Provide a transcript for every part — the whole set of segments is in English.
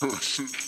Pussy.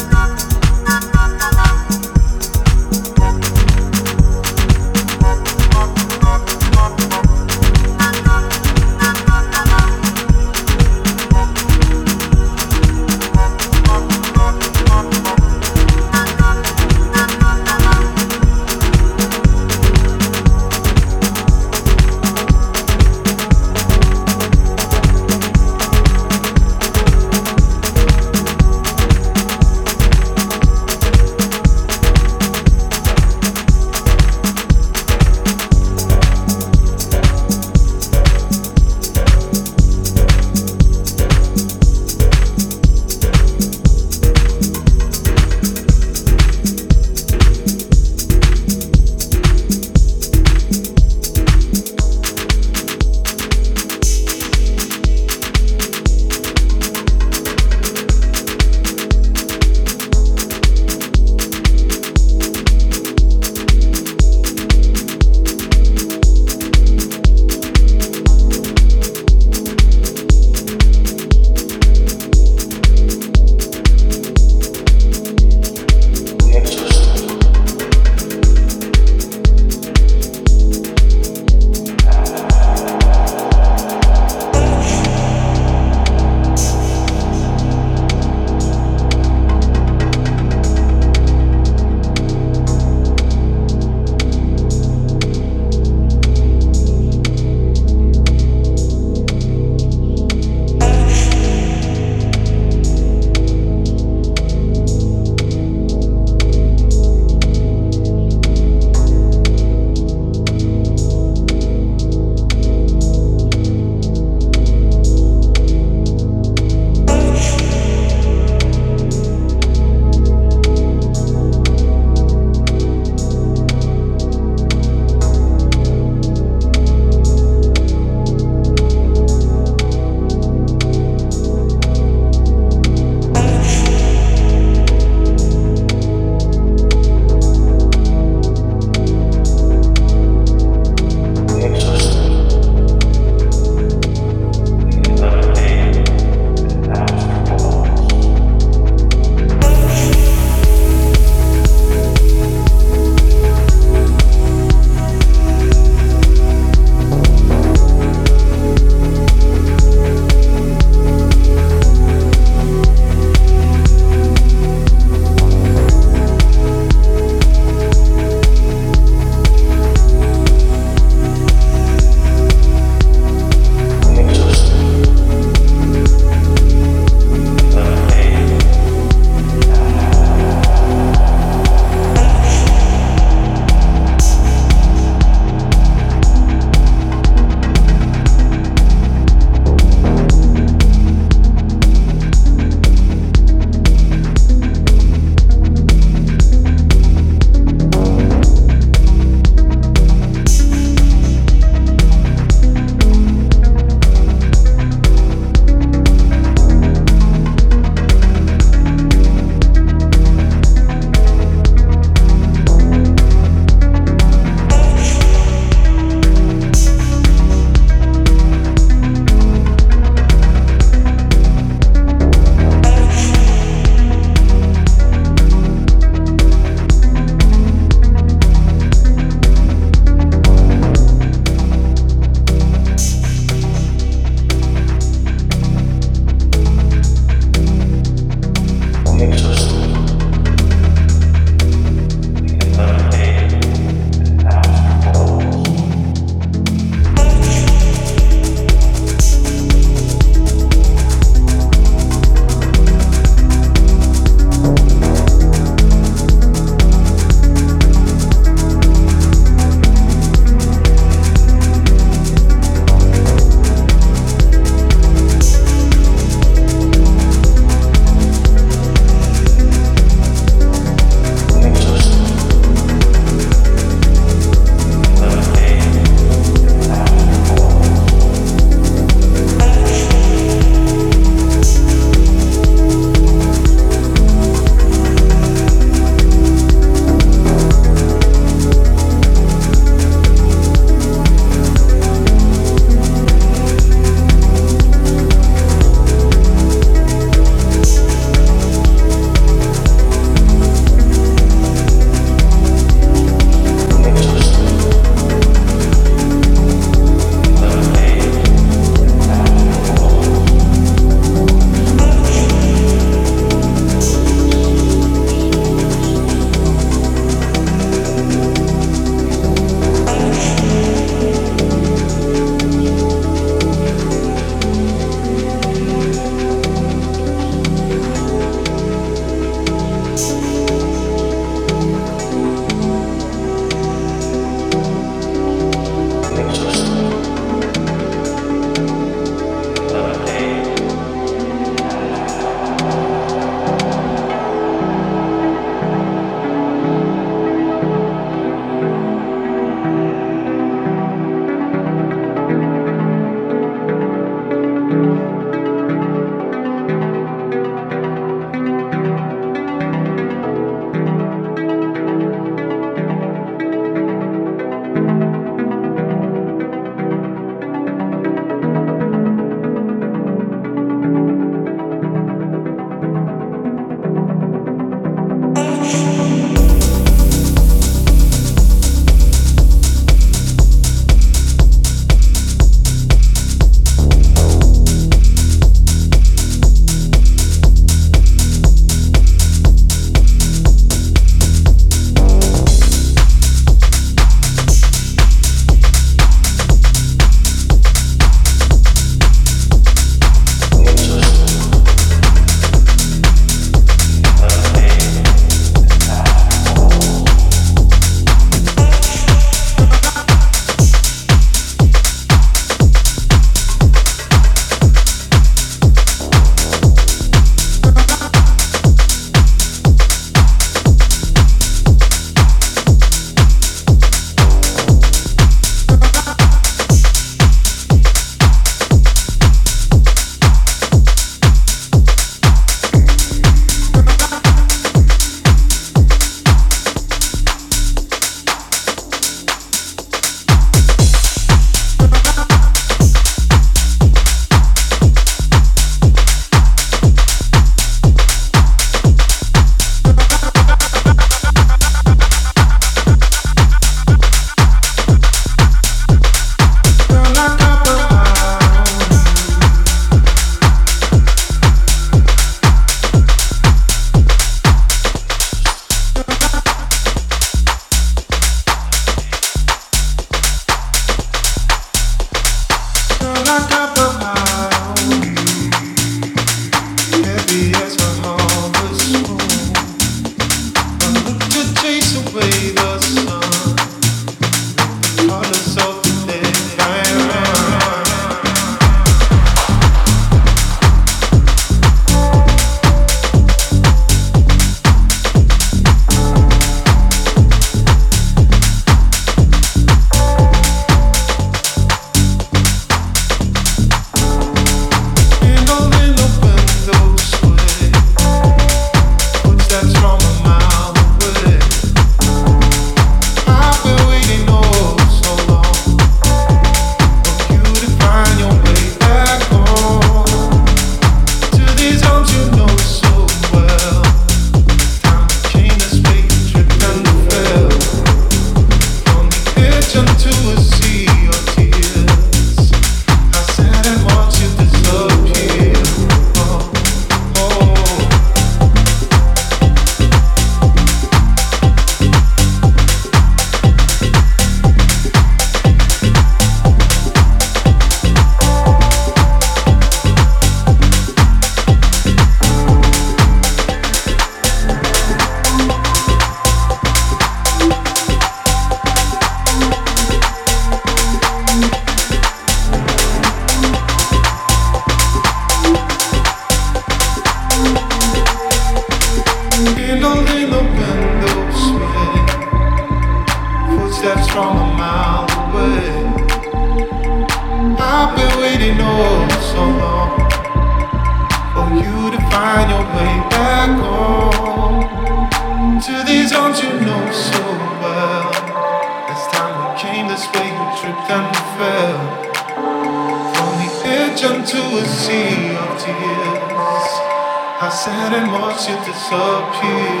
and watch you disappear.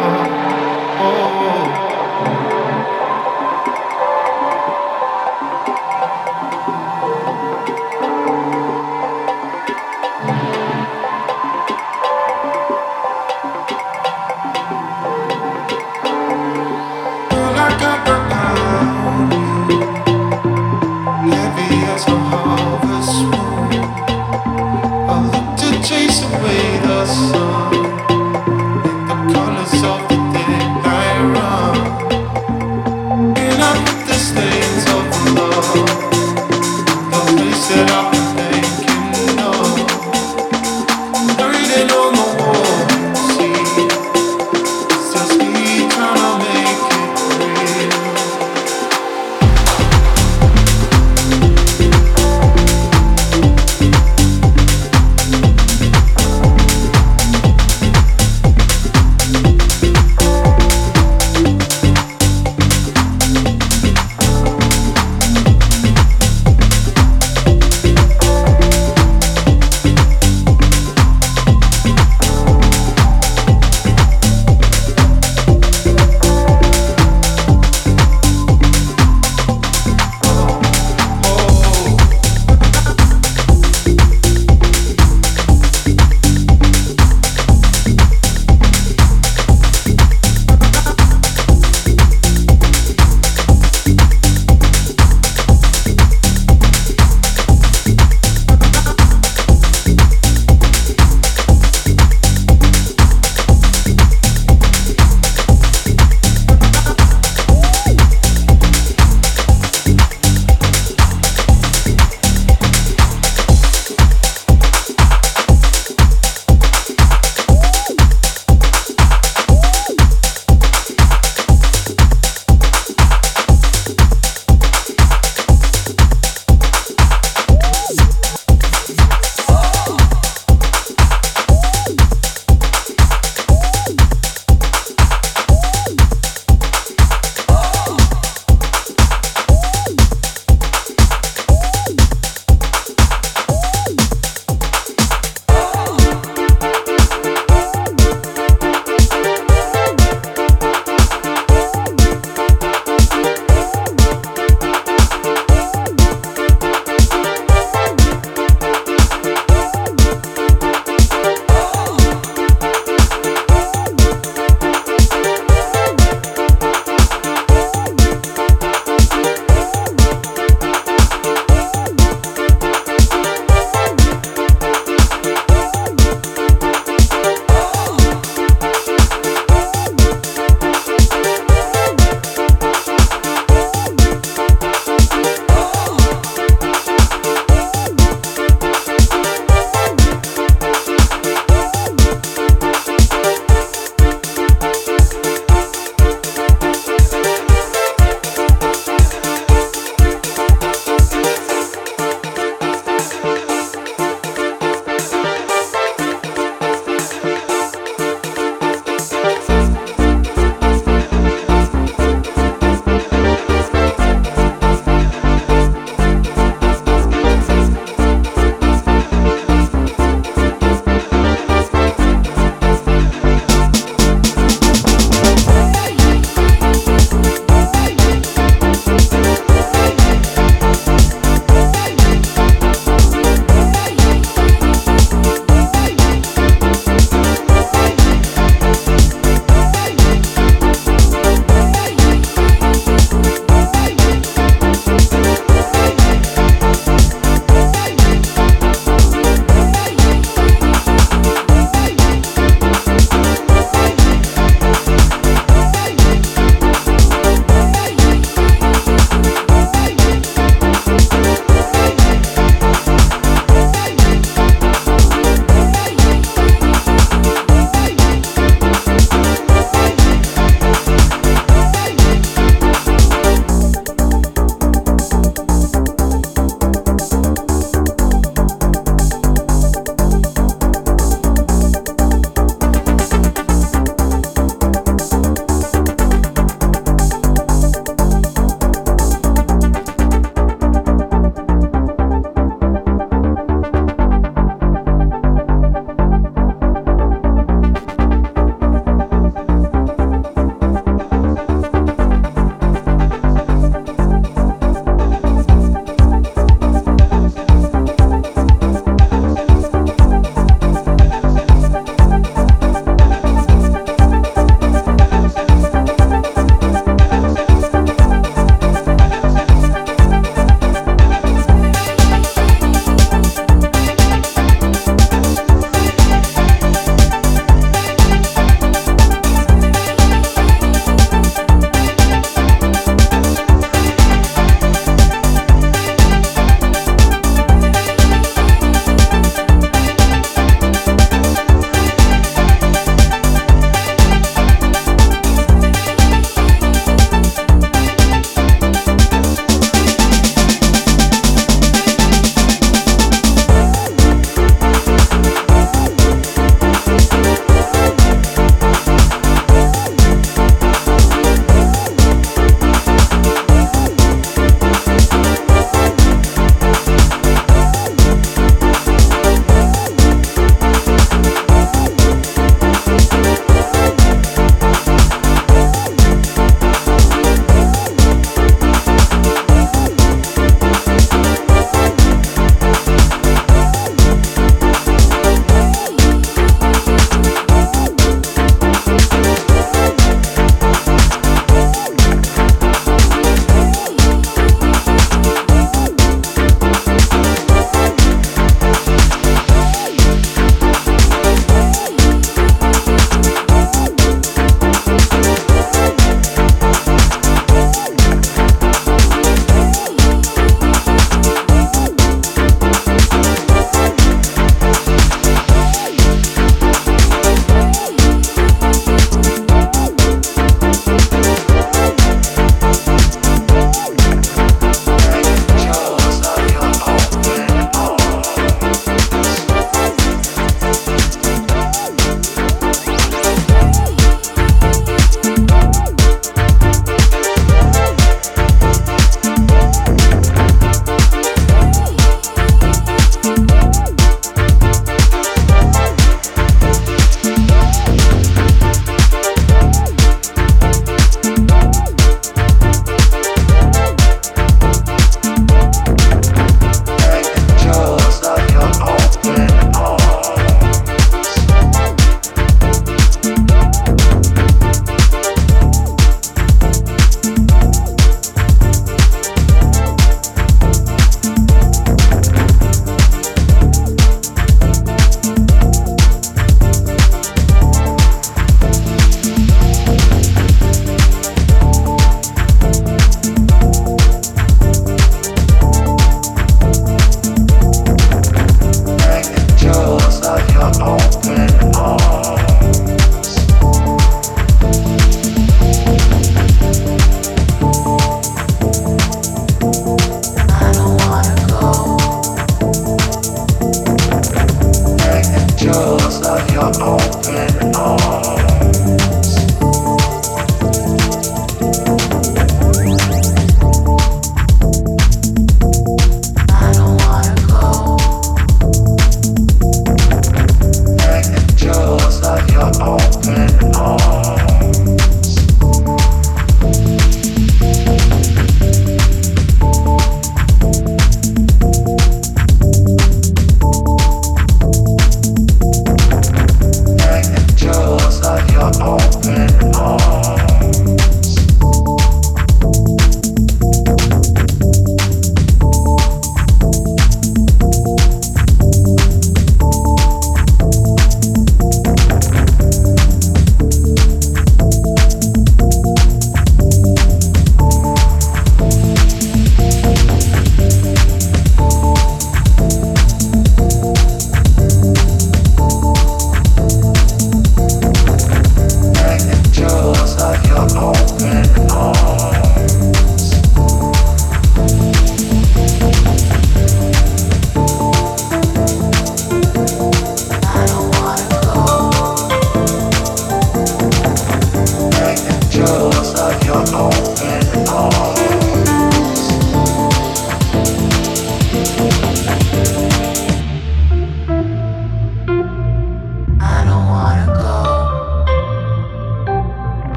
Oh.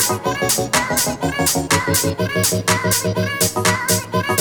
Thank you.